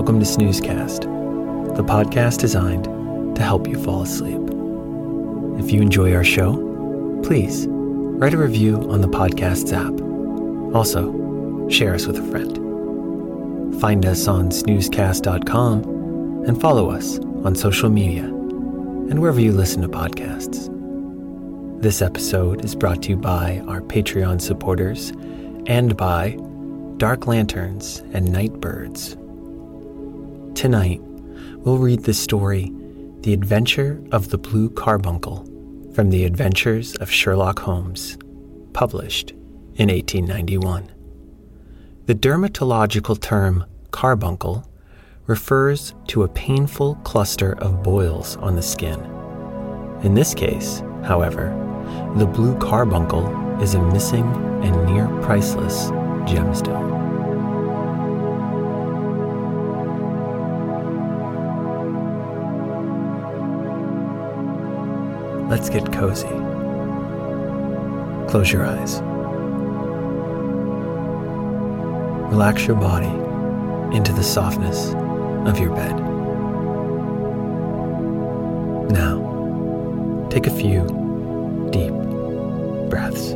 Welcome to Snoozecast, the podcast designed to help you fall asleep. If you enjoy our show, please write a review on the podcast's app. Also, share us with a friend. Find us on snoozecast.com and follow us on social media and wherever you listen to podcasts. This episode is brought to you by our Patreon supporters and by Dark Lanterns and Nightbirds. Tonight, we'll read the story The Adventure of the Blue Carbuncle from The Adventures of Sherlock Holmes, published in 1891. The dermatological term carbuncle refers to a painful cluster of boils on the skin. In this case, however, the blue carbuncle is a missing and near priceless gemstone. Let's get cozy. Close your eyes. Relax your body into the softness of your bed. Now, take a few deep breaths.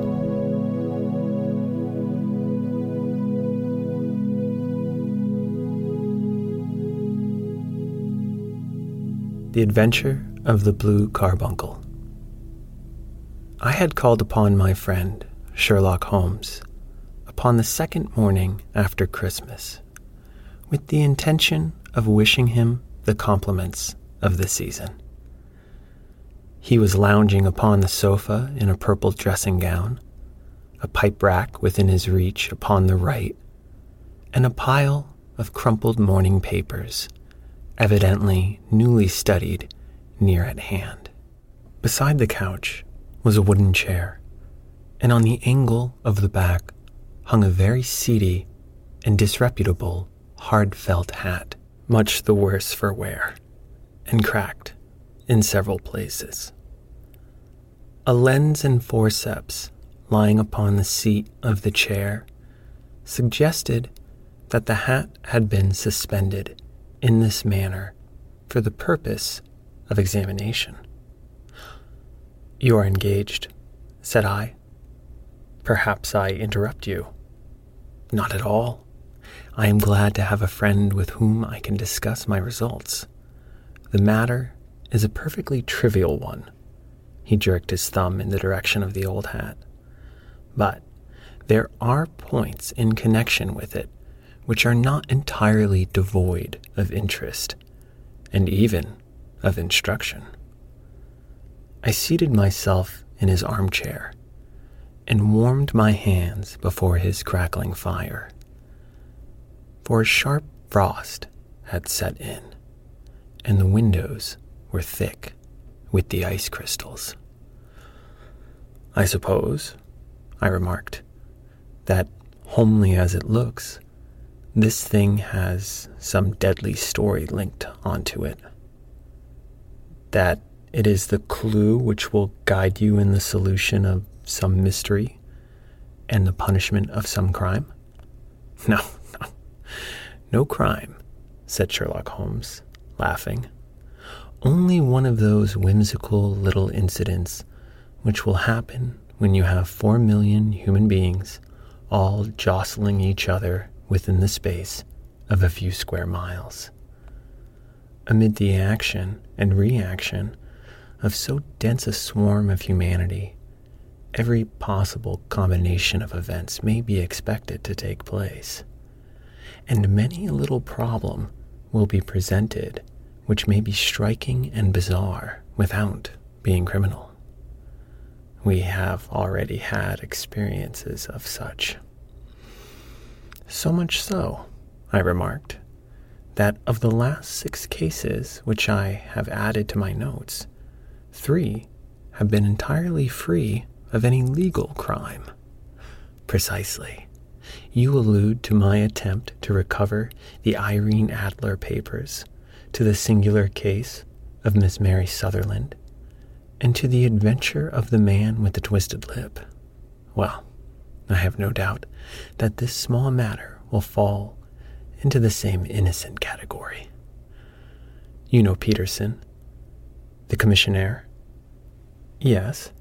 The Adventure of the Blue Carbuncle. I had called upon my friend, Sherlock Holmes, upon the second morning after Christmas, with the intention of wishing him the compliments of the season. He was lounging upon the sofa in a purple dressing gown, a pipe rack within his reach upon the right, and a pile of crumpled morning papers, evidently newly studied, near at hand. Beside the couch, was a wooden chair, and on the angle of the back hung a very seedy and disreputable hard felt hat, much the worse for wear, and cracked in several places. A lens and forceps lying upon the seat of the chair suggested that the hat had been suspended in this manner for the purpose of examination. You are engaged, said I. Perhaps I interrupt you. Not at all. I am glad to have a friend with whom I can discuss my results. The matter is a perfectly trivial one. He jerked his thumb in the direction of the old hat. But there are points in connection with it which are not entirely devoid of interest and even of instruction. I seated myself in his armchair and warmed my hands before his crackling fire. For a sharp frost had set in, and the windows were thick with the ice crystals. I suppose, I remarked, that homely as it looks, this thing has some deadly story linked onto it. That it is the clue which will guide you in the solution of some mystery and the punishment of some crime? No, no, no crime, said Sherlock Holmes, laughing. Only one of those whimsical little incidents which will happen when you have four million human beings all jostling each other within the space of a few square miles. Amid the action and reaction of so dense a swarm of humanity, every possible combination of events may be expected to take place, and many a little problem will be presented which may be striking and bizarre without being criminal. We have already had experiences of such. So much so, I remarked, that of the last six cases which I have added to my notes, three have been entirely free of any legal crime. Precisely. You allude to my attempt to recover the Irene Adler papers, to the singular case of Miss Mary Sutherland, and to the adventure of the man with the twisted lip. Well, I have no doubt that this small matter will fall into the same innocent category. You know Peterson, the commissionaire? Yes.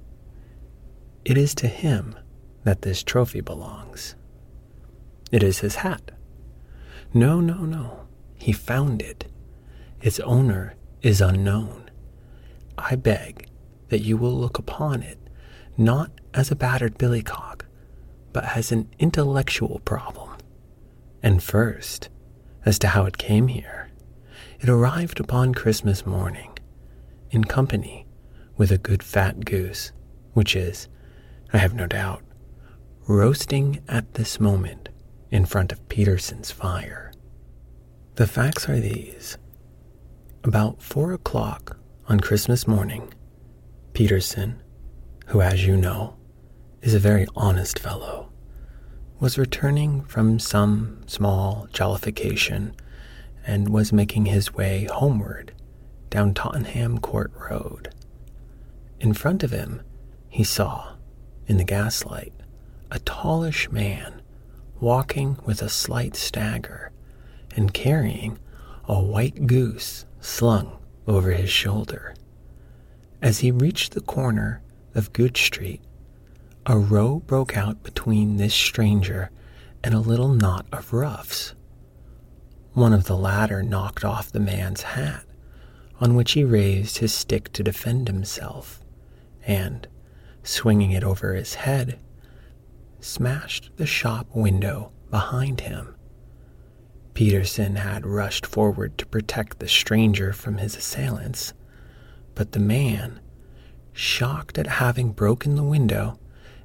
It is to him that this trophy belongs. It is his hat. No, no, no. He found it. Its owner is unknown. I beg that you will look upon it not as a battered billycock, but as an intellectual problem. And first, as to how it came here, it arrived upon Christmas morning in company with a good fat goose, which is, I have no doubt, roasting at this moment in front of Peterson's fire. The facts are these. About four o'clock on Christmas morning, Peterson, who, as you know, is a very honest fellow, was returning from some small jollification and was making his way homeward down Tottenham Court Road. In front of him, he saw, in the gaslight, a tallish man walking with a slight stagger and carrying a white goose slung over his shoulder. As he reached the corner of Goodge Street, a row broke out between this stranger and a little knot of roughs. One of the latter knocked off the man's hat, on which he raised his stick to defend himself, and, swinging it over his head, smashed the shop window behind him. Peterson had rushed forward to protect the stranger from his assailants, but the man, shocked at having broken the window,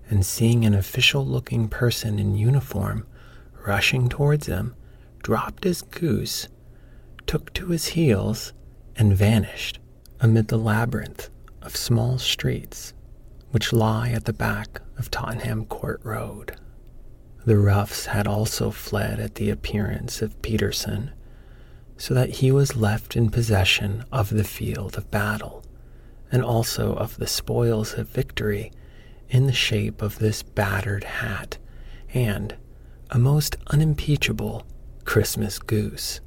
and seeing an official looking person in uniform rushing towards him, dropped his goose, took to his heels, and vanished amid the labyrinth of small streets which lie at the back of Tottenham Court Road. The roughs had also fled at the appearance of Peterson, so that he was left in possession of the field of battle and also of the spoils of victory in the shape of this battered hat and a most unimpeachable Christmas goose,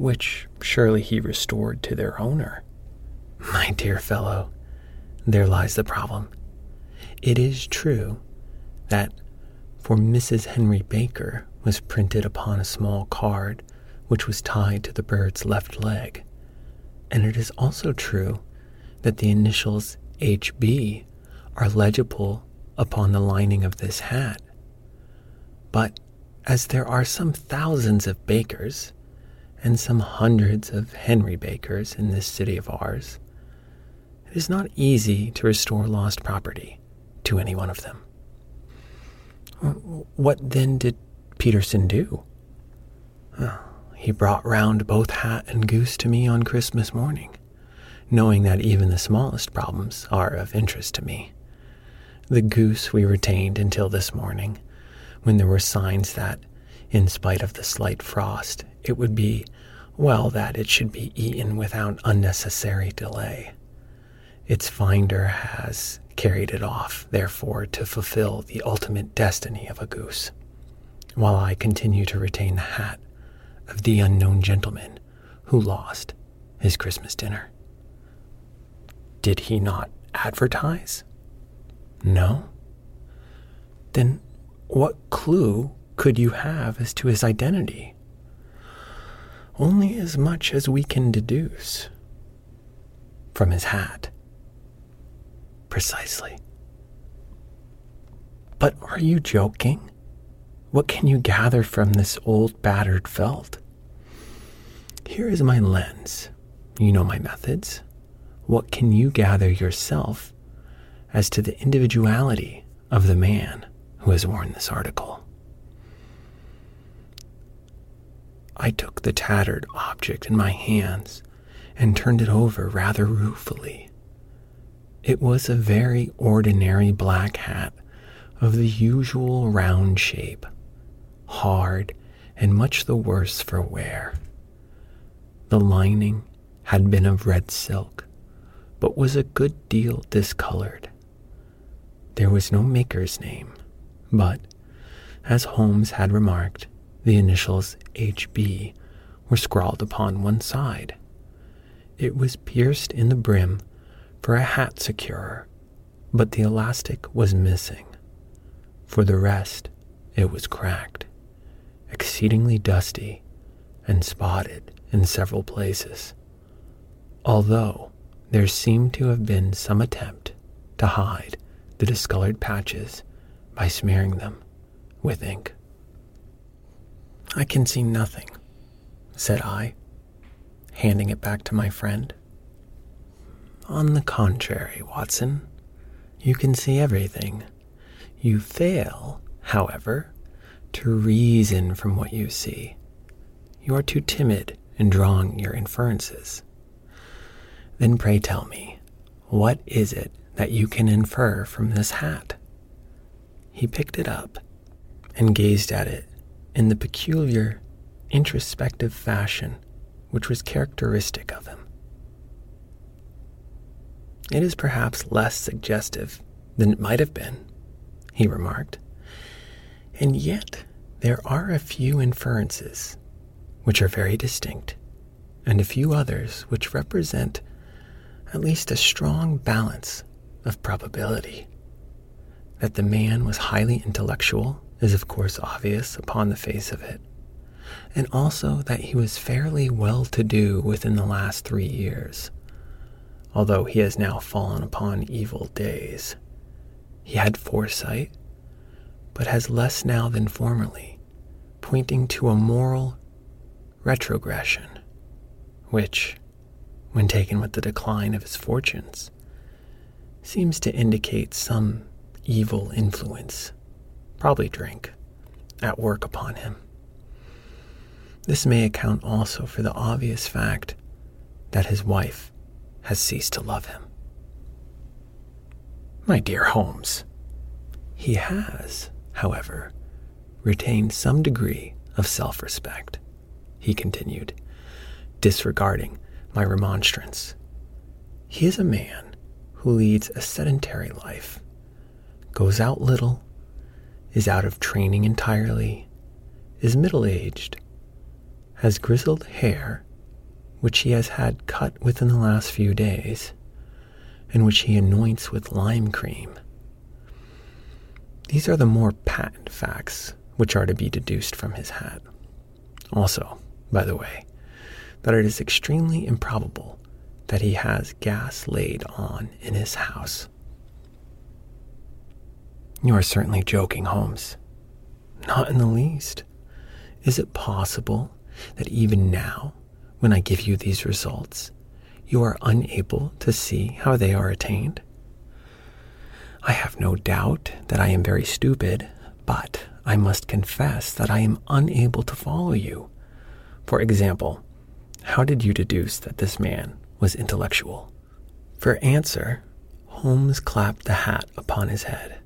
which surely he restored to their owner. My dear fellow, there lies the problem. It is true that for Mrs. Henry Baker was printed upon a small card which was tied to the bird's left leg, and it is also true that the initials HB are legible upon the lining of this hat. But as there are some thousands of bakers and some hundreds of Henry Bakers in this city of ours, it is not easy to restore lost property to any one of them. What then did Peterson do? he brought round both hat and goose to me on Christmas morning, knowing that even the smallest problems are of interest to me. The goose we retained until this morning, when there were signs that, in spite of the slight frost, it would be well that it should be eaten without unnecessary delay. Its finder has carried it off, therefore, to fulfill the ultimate destiny of a goose, while I continue to retain the hat of the unknown gentleman who lost his Christmas dinner. Did he not advertise? No? Then what clue could you have as to his identity? Only as much as we can deduce from his hat. Precisely. But are you joking? What can you gather from this old battered felt? Here is my lens. You know my methods. What can you gather yourself as to the individuality of the man who has worn this article. I took the tattered object in my hands and turned it over rather ruefully. It was a very ordinary black hat of the usual round shape, hard and much the worse for wear. The lining had been of red silk, but was a good deal discolored there was no maker's name, but, as Holmes had remarked, the initials HB were scrawled upon one side. It was pierced in the brim for a hat securer, but the elastic was missing. For the rest, it was cracked, exceedingly dusty, and spotted in several places, although there seemed to have been some attempt to hide the discolored patches by smearing them with ink. I can see nothing, said I, handing it back to my friend. On the contrary, Watson, you can see everything. You fail, however, to reason from what you see. You are too timid in drawing your inferences. Then pray tell me, what is it that you can infer from this hat. He picked it up and gazed at it in the peculiar, introspective fashion which was characteristic of him. It is perhaps less suggestive than it might have been, he remarked, and yet there are a few inferences which are very distinct, and a few others which represent at least a strong balance of probability. That the man was highly intellectual is, of course, obvious upon the face of it, and also that he was fairly well to do within the last three years, although he has now fallen upon evil days. He had foresight, but has less now than formerly, pointing to a moral retrogression, which, when taken with the decline of his fortunes, seems to indicate some evil influence, probably drink, at work upon him. This may account also for the obvious fact that his wife has ceased to love him. My dear Holmes, he has, however, retained some degree of self respect, he continued, disregarding my remonstrance. He is a man who leads a sedentary life, goes out little, is out of training entirely, is middle aged, has grizzled hair, which he has had cut within the last few days, and which he anoints with lime cream. These are the more patent facts which are to be deduced from his hat. Also, by the way, that it is extremely improbable that he has gas laid on in his house. You are certainly joking, Holmes. Not in the least. Is it possible that even now, when I give you these results, you are unable to see how they are attained? I have no doubt that I am very stupid, but I must confess that I am unable to follow you. For example, how did you deduce that this man was intellectual For answer, Holmes clapped the hat upon his head.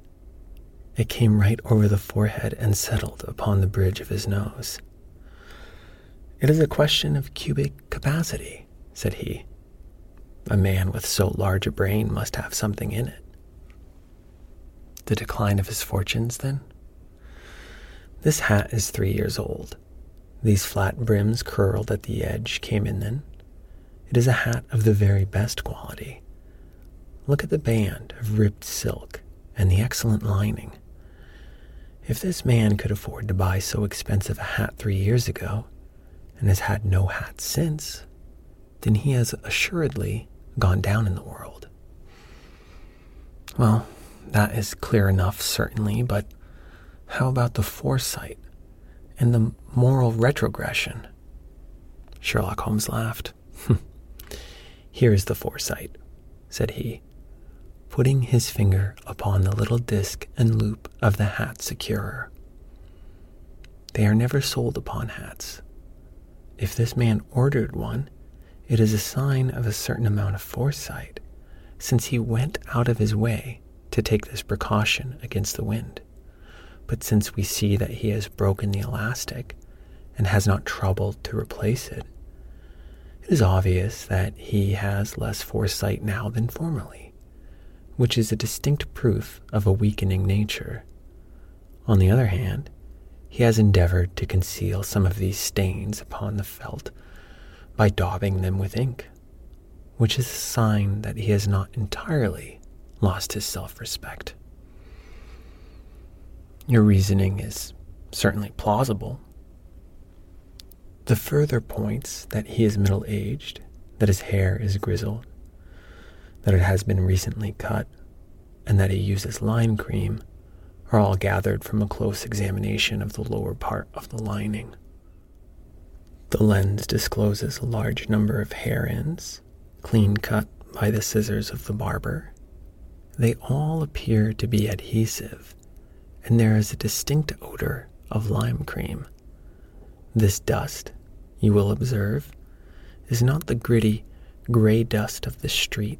It came right over the forehead and settled upon the bridge of his nose. It is a question of cubic capacity, said he. A man with so large a brain must have something in it. The decline of his fortunes, then? This hat is three years old. These flat brims curled at the edge came in then. It is a hat of the very best quality. Look at the band of ribbed silk and the excellent lining. If this man could afford to buy so expensive a hat three years ago, and has had no hat since, then he has assuredly gone down in the world. Well, that is clear enough, certainly, but how about the foresight and the moral retrogression? Sherlock Holmes laughed. Here is the foresight, said he, putting his finger upon the little disc and loop of the hat securer. They are never sold upon hats. If this man ordered one, it is a sign of a certain amount of foresight, since he went out of his way to take this precaution against the wind. But since we see that he has broken the elastic and has not troubled to replace it, it is obvious that he has less foresight now than formerly, which is a distinct proof of a weakening nature. On the other hand, he has endeavored to conceal some of these stains upon the felt by daubing them with ink, which is a sign that he has not entirely lost his self respect. Your reasoning is certainly plausible. The further points that he is middle aged, that his hair is grizzled, that it has been recently cut, and that he uses lime cream are all gathered from a close examination of the lower part of the lining. The lens discloses a large number of hair ends, clean cut by the scissors of the barber. They all appear to be adhesive and there is a distinct odor of lime cream. This dust, you will observe, is not the gritty gray dust of the street,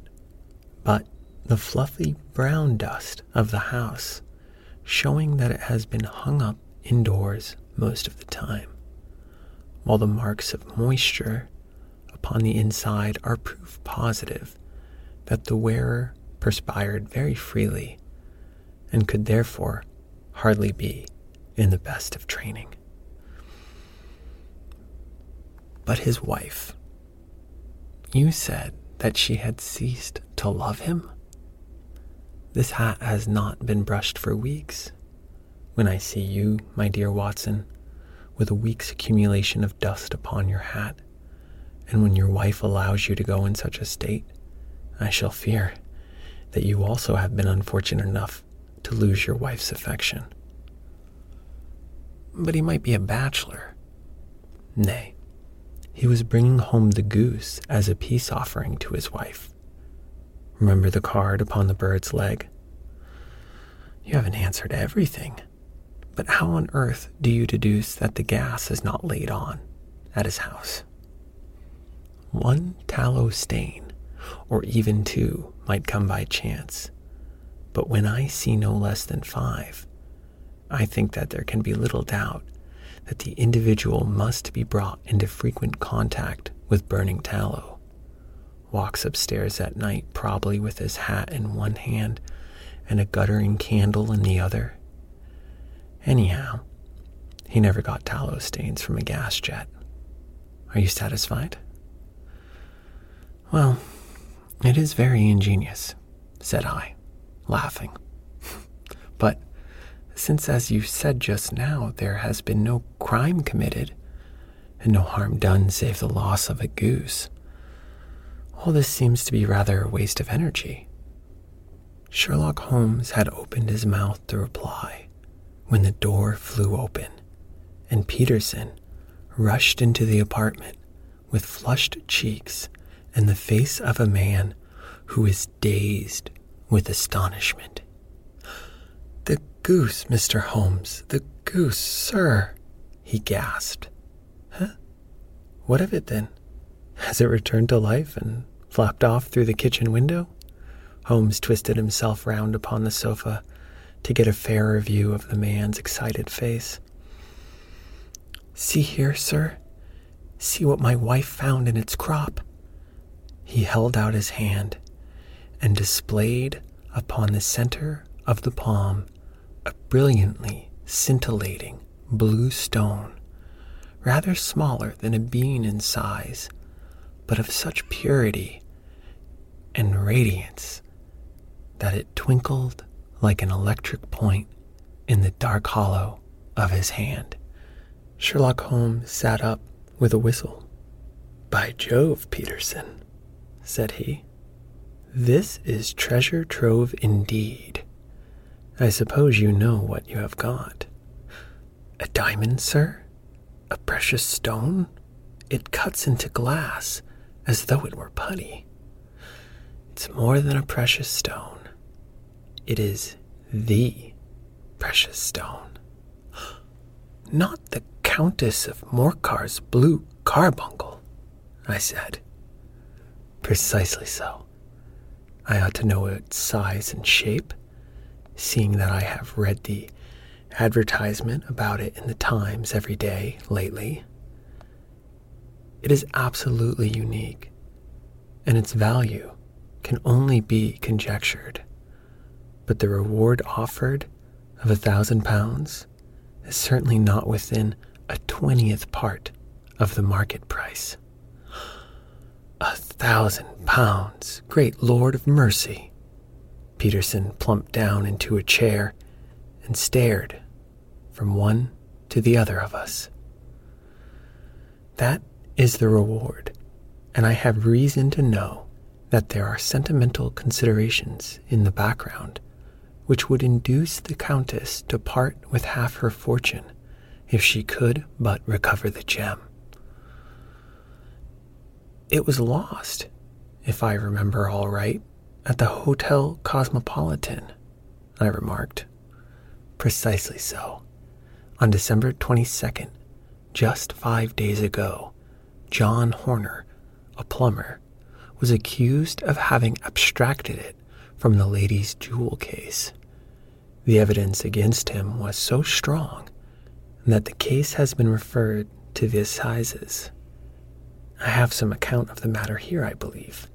but the fluffy brown dust of the house, showing that it has been hung up indoors most of the time, while the marks of moisture upon the inside are proof positive that the wearer perspired very freely and could therefore hardly be in the best of training. But his wife, you said that she had ceased to love him? This hat has not been brushed for weeks. When I see you, my dear Watson, with a week's accumulation of dust upon your hat, and when your wife allows you to go in such a state, I shall fear that you also have been unfortunate enough to lose your wife's affection. But he might be a bachelor. Nay, he was bringing home the goose as a peace offering to his wife. Remember the card upon the bird's leg? You haven't answered everything. But how on earth do you deduce that the gas is not laid on at his house? One tallow stain, or even two, might come by chance, but when I see no less than five, I think that there can be little doubt that the individual must be brought into frequent contact with burning tallow. Walks upstairs at night, probably with his hat in one hand and a guttering candle in the other. Anyhow, he never got tallow stains from a gas jet. Are you satisfied? Well, it is very ingenious, said I laughing. but since, as you said just now, there has been no crime committed and no harm done save the loss of a goose, all this seems to be rather a waste of energy. Sherlock Holmes had opened his mouth to reply when the door flew open and Peterson rushed into the apartment with flushed cheeks and the face of a man who is dazed with astonishment. The goose, Mr. Holmes, the goose, sir, he gasped. Huh? What of it then? Has it returned to life and flopped off through the kitchen window? Holmes twisted himself round upon the sofa to get a fairer view of the man's excited face. See here, sir. See what my wife found in its crop. He held out his hand and displayed upon the center of the palm a brilliantly scintillating blue stone, rather smaller than a bean in size, but of such purity and radiance that it twinkled like an electric point in the dark hollow of his hand. Sherlock Holmes sat up with a whistle. By Jove, Peterson, said he. This is treasure trove indeed. I suppose you know what you have got. A diamond, sir? A precious stone? It cuts into glass as though it were putty. It's more than a precious stone. It is the precious stone. Not the Countess of Morcar's blue carbuncle, I said. Precisely so. I ought to know its size and shape, seeing that I have read the advertisement about it in the Times every day lately. It is absolutely unique, and its value can only be conjectured. But the reward offered of a thousand pounds is certainly not within a twentieth part of the market price. A thousand pounds, great Lord of mercy. Peterson plumped down into a chair and stared from one to the other of us. That is the reward, and I have reason to know that there are sentimental considerations in the background which would induce the Countess to part with half her fortune if she could but recover the gem. It was lost, if I remember all right, at the Hotel Cosmopolitan, I remarked. Precisely so. On December 22nd, just five days ago, John Horner, a plumber, was accused of having abstracted it from the lady's jewel case. The evidence against him was so strong that the case has been referred to the assizes. I have some account of the matter here, I believe.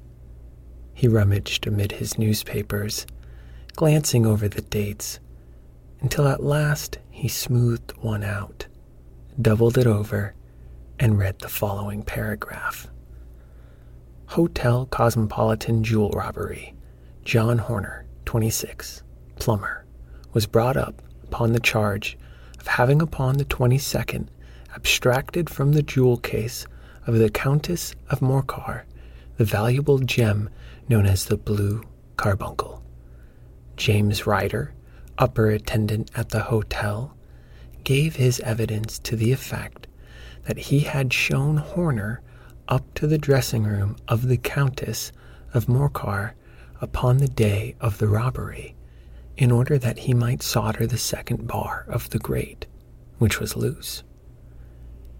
He rummaged amid his newspapers, glancing over the dates, until at last he smoothed one out, doubled it over, and read the following paragraph Hotel Cosmopolitan Jewel Robbery. John Horner, 26, plumber, was brought up upon the charge of having upon the 22nd abstracted from the jewel case of the Countess of Morcar the valuable gem known as the Blue Carbuncle. James Ryder, upper attendant at the hotel, gave his evidence to the effect that he had shown Horner up to the dressing room of the Countess of Morcar upon the day of the robbery, in order that he might solder the second bar of the grate, which was loose.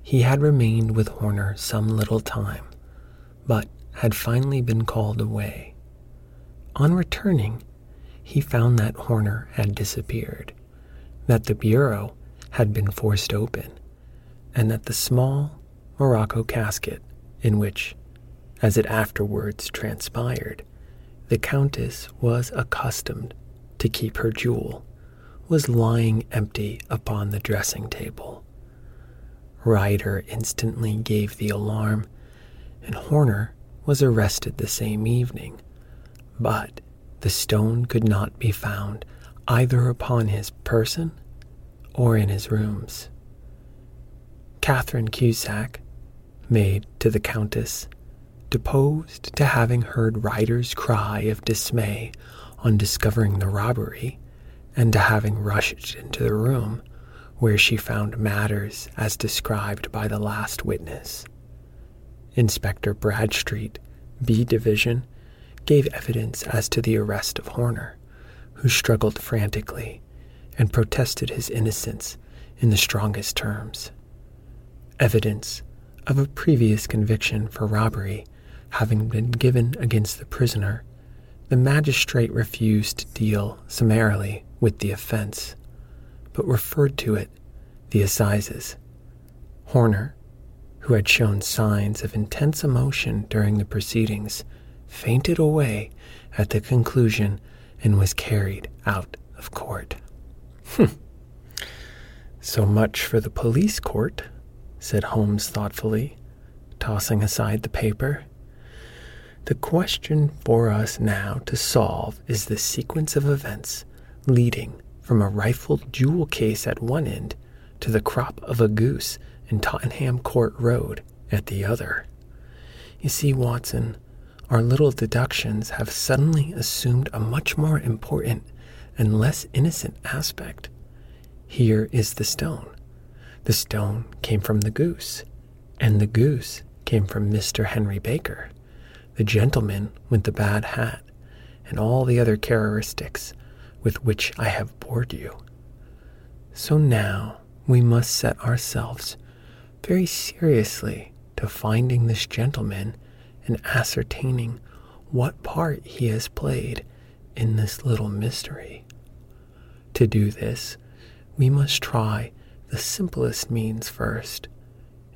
He had remained with Horner some little time, but had finally been called away. On returning, he found that Horner had disappeared, that the bureau had been forced open, and that the small Morocco casket in which, as it afterwards transpired, the Countess was accustomed to keep her jewel, was lying empty upon the dressing table. Ryder instantly gave the alarm, and Horner was arrested the same evening. But the stone could not be found either upon his person or in his rooms. Catherine Cusack, maid to the Countess, deposed to having heard Ryder's cry of dismay on discovering the robbery, and to having rushed into the room where she found matters as described by the last witness. Inspector Bradstreet, B Division, gave evidence as to the arrest of Horner, who struggled frantically and protested his innocence in the strongest terms. Evidence of a previous conviction for robbery having been given against the prisoner, the magistrate refused to deal summarily with the offense, but referred to it the assizes. Horner, who had shown signs of intense emotion during the proceedings, fainted away at the conclusion and was carried out of court. Hmm. So much for the police court, said Holmes thoughtfully, tossing aside the paper. The question for us now to solve is the sequence of events leading from a rifled jewel case at one end to the crop of a goose in Tottenham Court Road at the other. You see, Watson, our little deductions have suddenly assumed a much more important and less innocent aspect. Here is the stone. The stone came from the goose, and the goose came from Mr. Henry Baker, the gentleman with the bad hat, and all the other characteristics with which I have bored you. So now we must set ourselves very seriously to finding this gentleman and ascertaining what part he has played in this little mystery. To do this, we must try the simplest means first,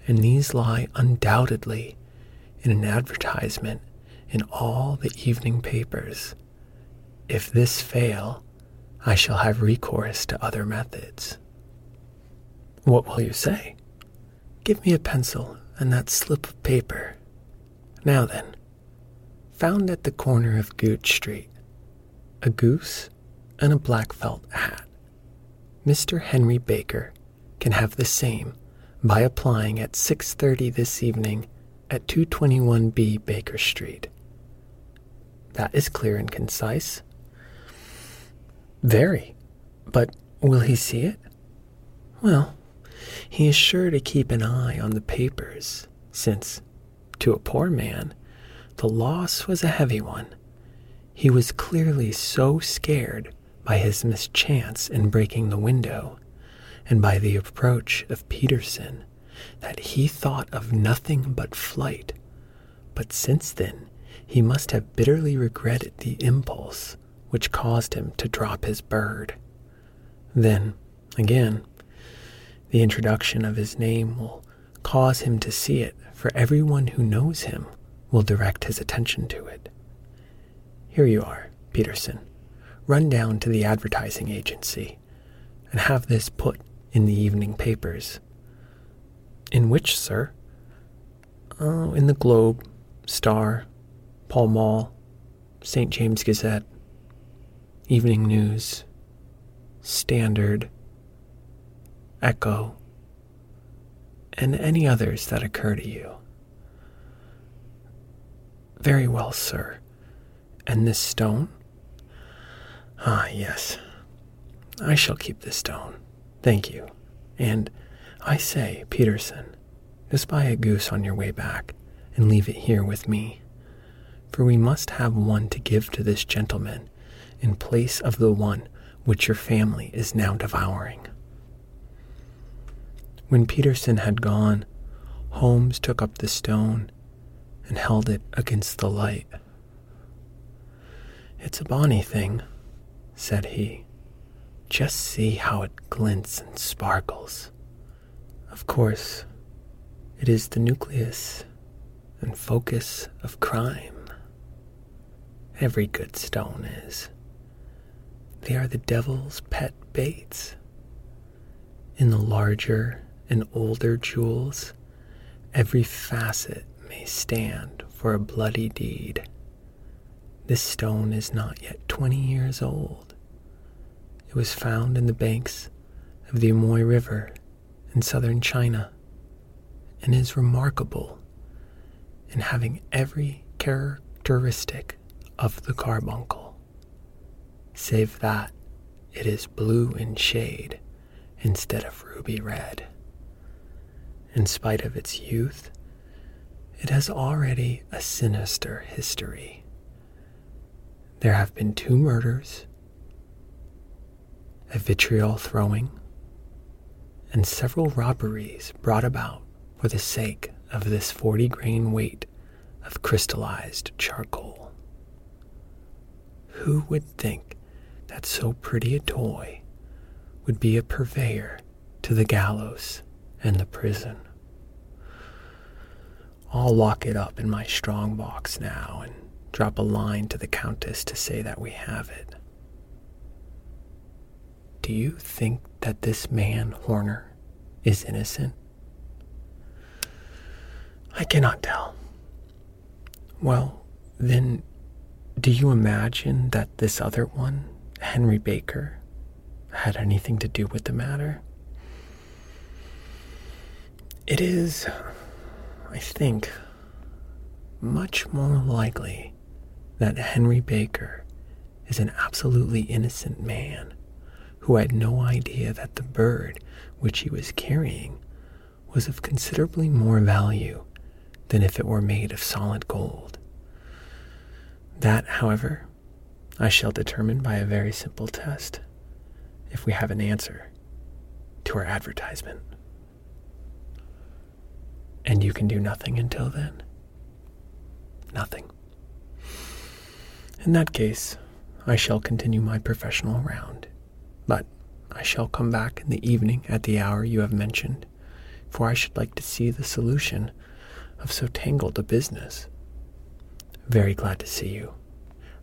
and these lie undoubtedly in an advertisement in all the evening papers. If this fail, I shall have recourse to other methods. What will you say? Give me a pencil and that slip of paper. Now then, found at the corner of Goodge Street, a goose and a black felt hat. Mr. Henry Baker can have the same by applying at 6:30 this evening at 221B Baker Street. That is clear and concise. Very. But will he see it? Well, he is sure to keep an eye on the papers, since, to a poor man, the loss was a heavy one. He was clearly so scared by his mischance in breaking the window and by the approach of Peterson that he thought of nothing but flight. But since then, he must have bitterly regretted the impulse which caused him to drop his bird. Then, again, the introduction of his name will cause him to see it, for everyone who knows him will direct his attention to it. Here you are, Peterson. Run down to the advertising agency and have this put in the evening papers. In which, sir? Oh, in the Globe, Star, Pall Mall, St. James Gazette, Evening News, Standard, Echo, and any others that occur to you. Very well, sir. And this stone? Ah, yes. I shall keep this stone. Thank you. And I say, Peterson, just buy a goose on your way back and leave it here with me. For we must have one to give to this gentleman in place of the one which your family is now devouring. When Peterson had gone, Holmes took up the stone and held it against the light. It's a bonny thing, said he. Just see how it glints and sparkles. Of course, it is the nucleus and focus of crime. Every good stone is. They are the devil's pet baits. In the larger and older jewels, every facet may stand for a bloody deed. This stone is not yet 20 years old. It was found in the banks of the Amoy River in southern China and is remarkable in having every characteristic of the carbuncle, save that it is blue in shade instead of ruby red. In spite of its youth, it has already a sinister history. There have been two murders, a vitriol throwing, and several robberies brought about for the sake of this 40 grain weight of crystallized charcoal. Who would think that so pretty a toy would be a purveyor to the gallows and the prison? I'll lock it up in my strong box now and drop a line to the Countess to say that we have it. Do you think that this man, Horner, is innocent? I cannot tell. Well, then, do you imagine that this other one, Henry Baker, had anything to do with the matter? It is, I think, much more likely that Henry Baker is an absolutely innocent man who had no idea that the bird which he was carrying was of considerably more value than if it were made of solid gold. That, however, I shall determine by a very simple test if we have an answer to our advertisement. And you can do nothing until then. Nothing. In that case, I shall continue my professional round, but I shall come back in the evening at the hour you have mentioned, for I should like to see the solution of so tangled a business. Very glad to see you.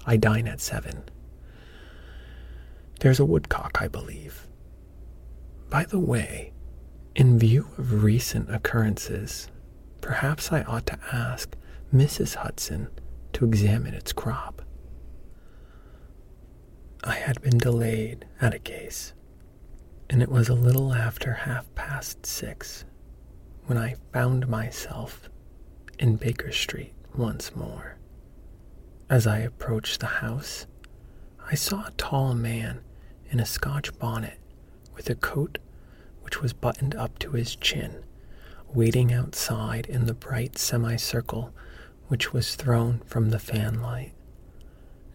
I dine at seven. There's a woodcock, I believe. By the way, in view of recent occurrences, perhaps I ought to ask Mrs. Hudson to examine its crop. I had been delayed at a case, and it was a little after half past six when I found myself in Baker Street once more. As I approached the house, I saw a tall man in a Scotch bonnet with a coat which was buttoned up to his chin, waiting outside in the bright semicircle which was thrown from the fanlight.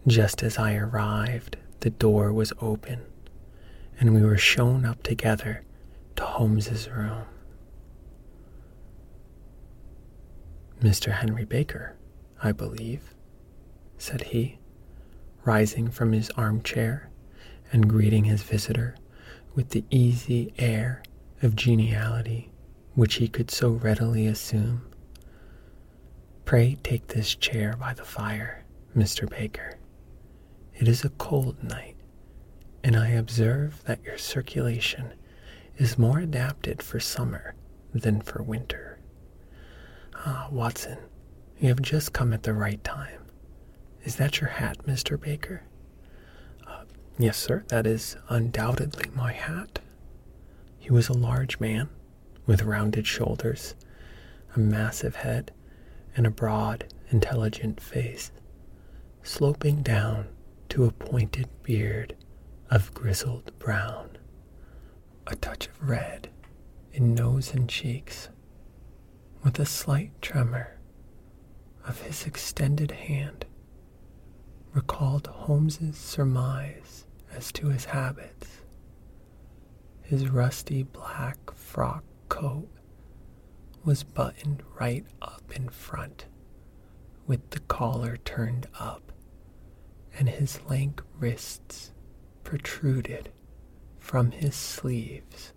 Just as I arrived, the door was open, and we were shown up together to Holmes's room. Mr. Henry Baker, I believe, said he, rising from his armchair and greeting his visitor with the easy air of geniality which he could so readily assume. Pray take this chair by the fire, Mr. Baker. It is a cold night, and I observe that your circulation is more adapted for summer than for winter. Ah, Watson, you have just come at the right time. Is that your hat, Mr. Baker? Uh, yes, sir, that is undoubtedly my hat. He was a large man with rounded shoulders, a massive head, and a broad, intelligent face, sloping down to a pointed beard of grizzled brown, a touch of red in nose and cheeks with a slight tremor of his extended hand, recalled Holmes's surmise as to his habits. His rusty black frock coat was buttoned right up in front, with the collar turned up, and his lank wrists protruded from his sleeves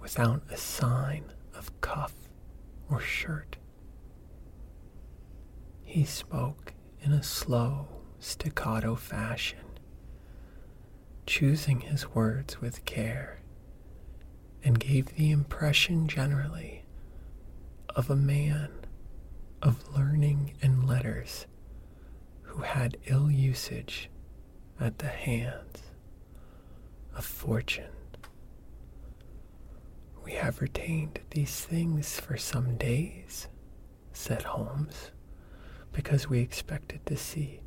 without a sign of cuff or shirt. He spoke in a slow, staccato fashion, choosing his words with care, and gave the impression generally of a man of learning and letters who had ill usage at the hands of fortune. We have retained these things for some days, said Holmes, because we expected to see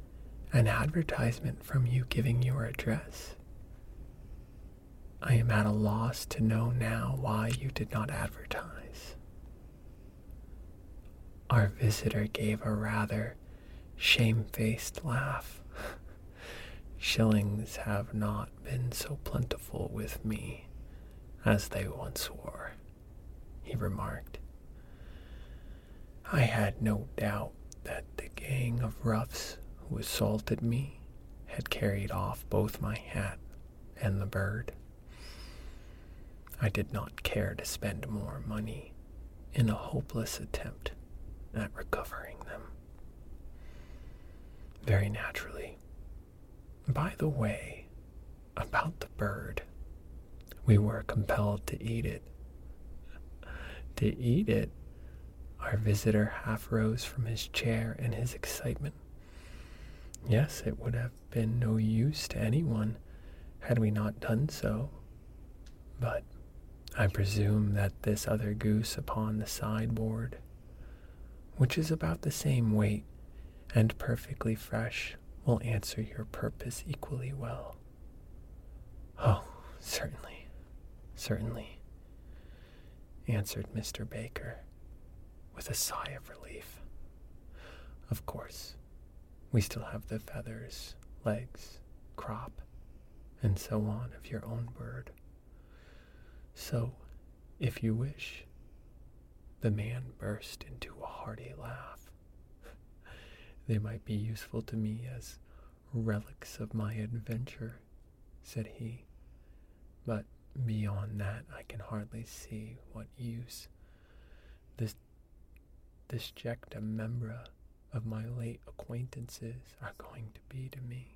an advertisement from you giving your address. I am at a loss to know now why you did not advertise. Our visitor gave a rather shamefaced laugh. Shillings have not been so plentiful with me as they once were, he remarked. I had no doubt that the gang of roughs who assaulted me had carried off both my hat and the bird. I did not care to spend more money in a hopeless attempt at recovering them. Very naturally. By the way, about the bird, we were compelled to eat it. to eat it? Our visitor half rose from his chair in his excitement. Yes, it would have been no use to anyone had we not done so. But I presume that this other goose upon the sideboard, which is about the same weight and perfectly fresh, will answer your purpose equally well. Oh, certainly, certainly, answered Mr. Baker with a sigh of relief. Of course, we still have the feathers, legs, crop, and so on of your own bird. So, if you wish, the man burst into a hearty laugh. They might be useful to me as relics of my adventure, said he. But beyond that, I can hardly see what use this disjecta membra of my late acquaintances are going to be to me.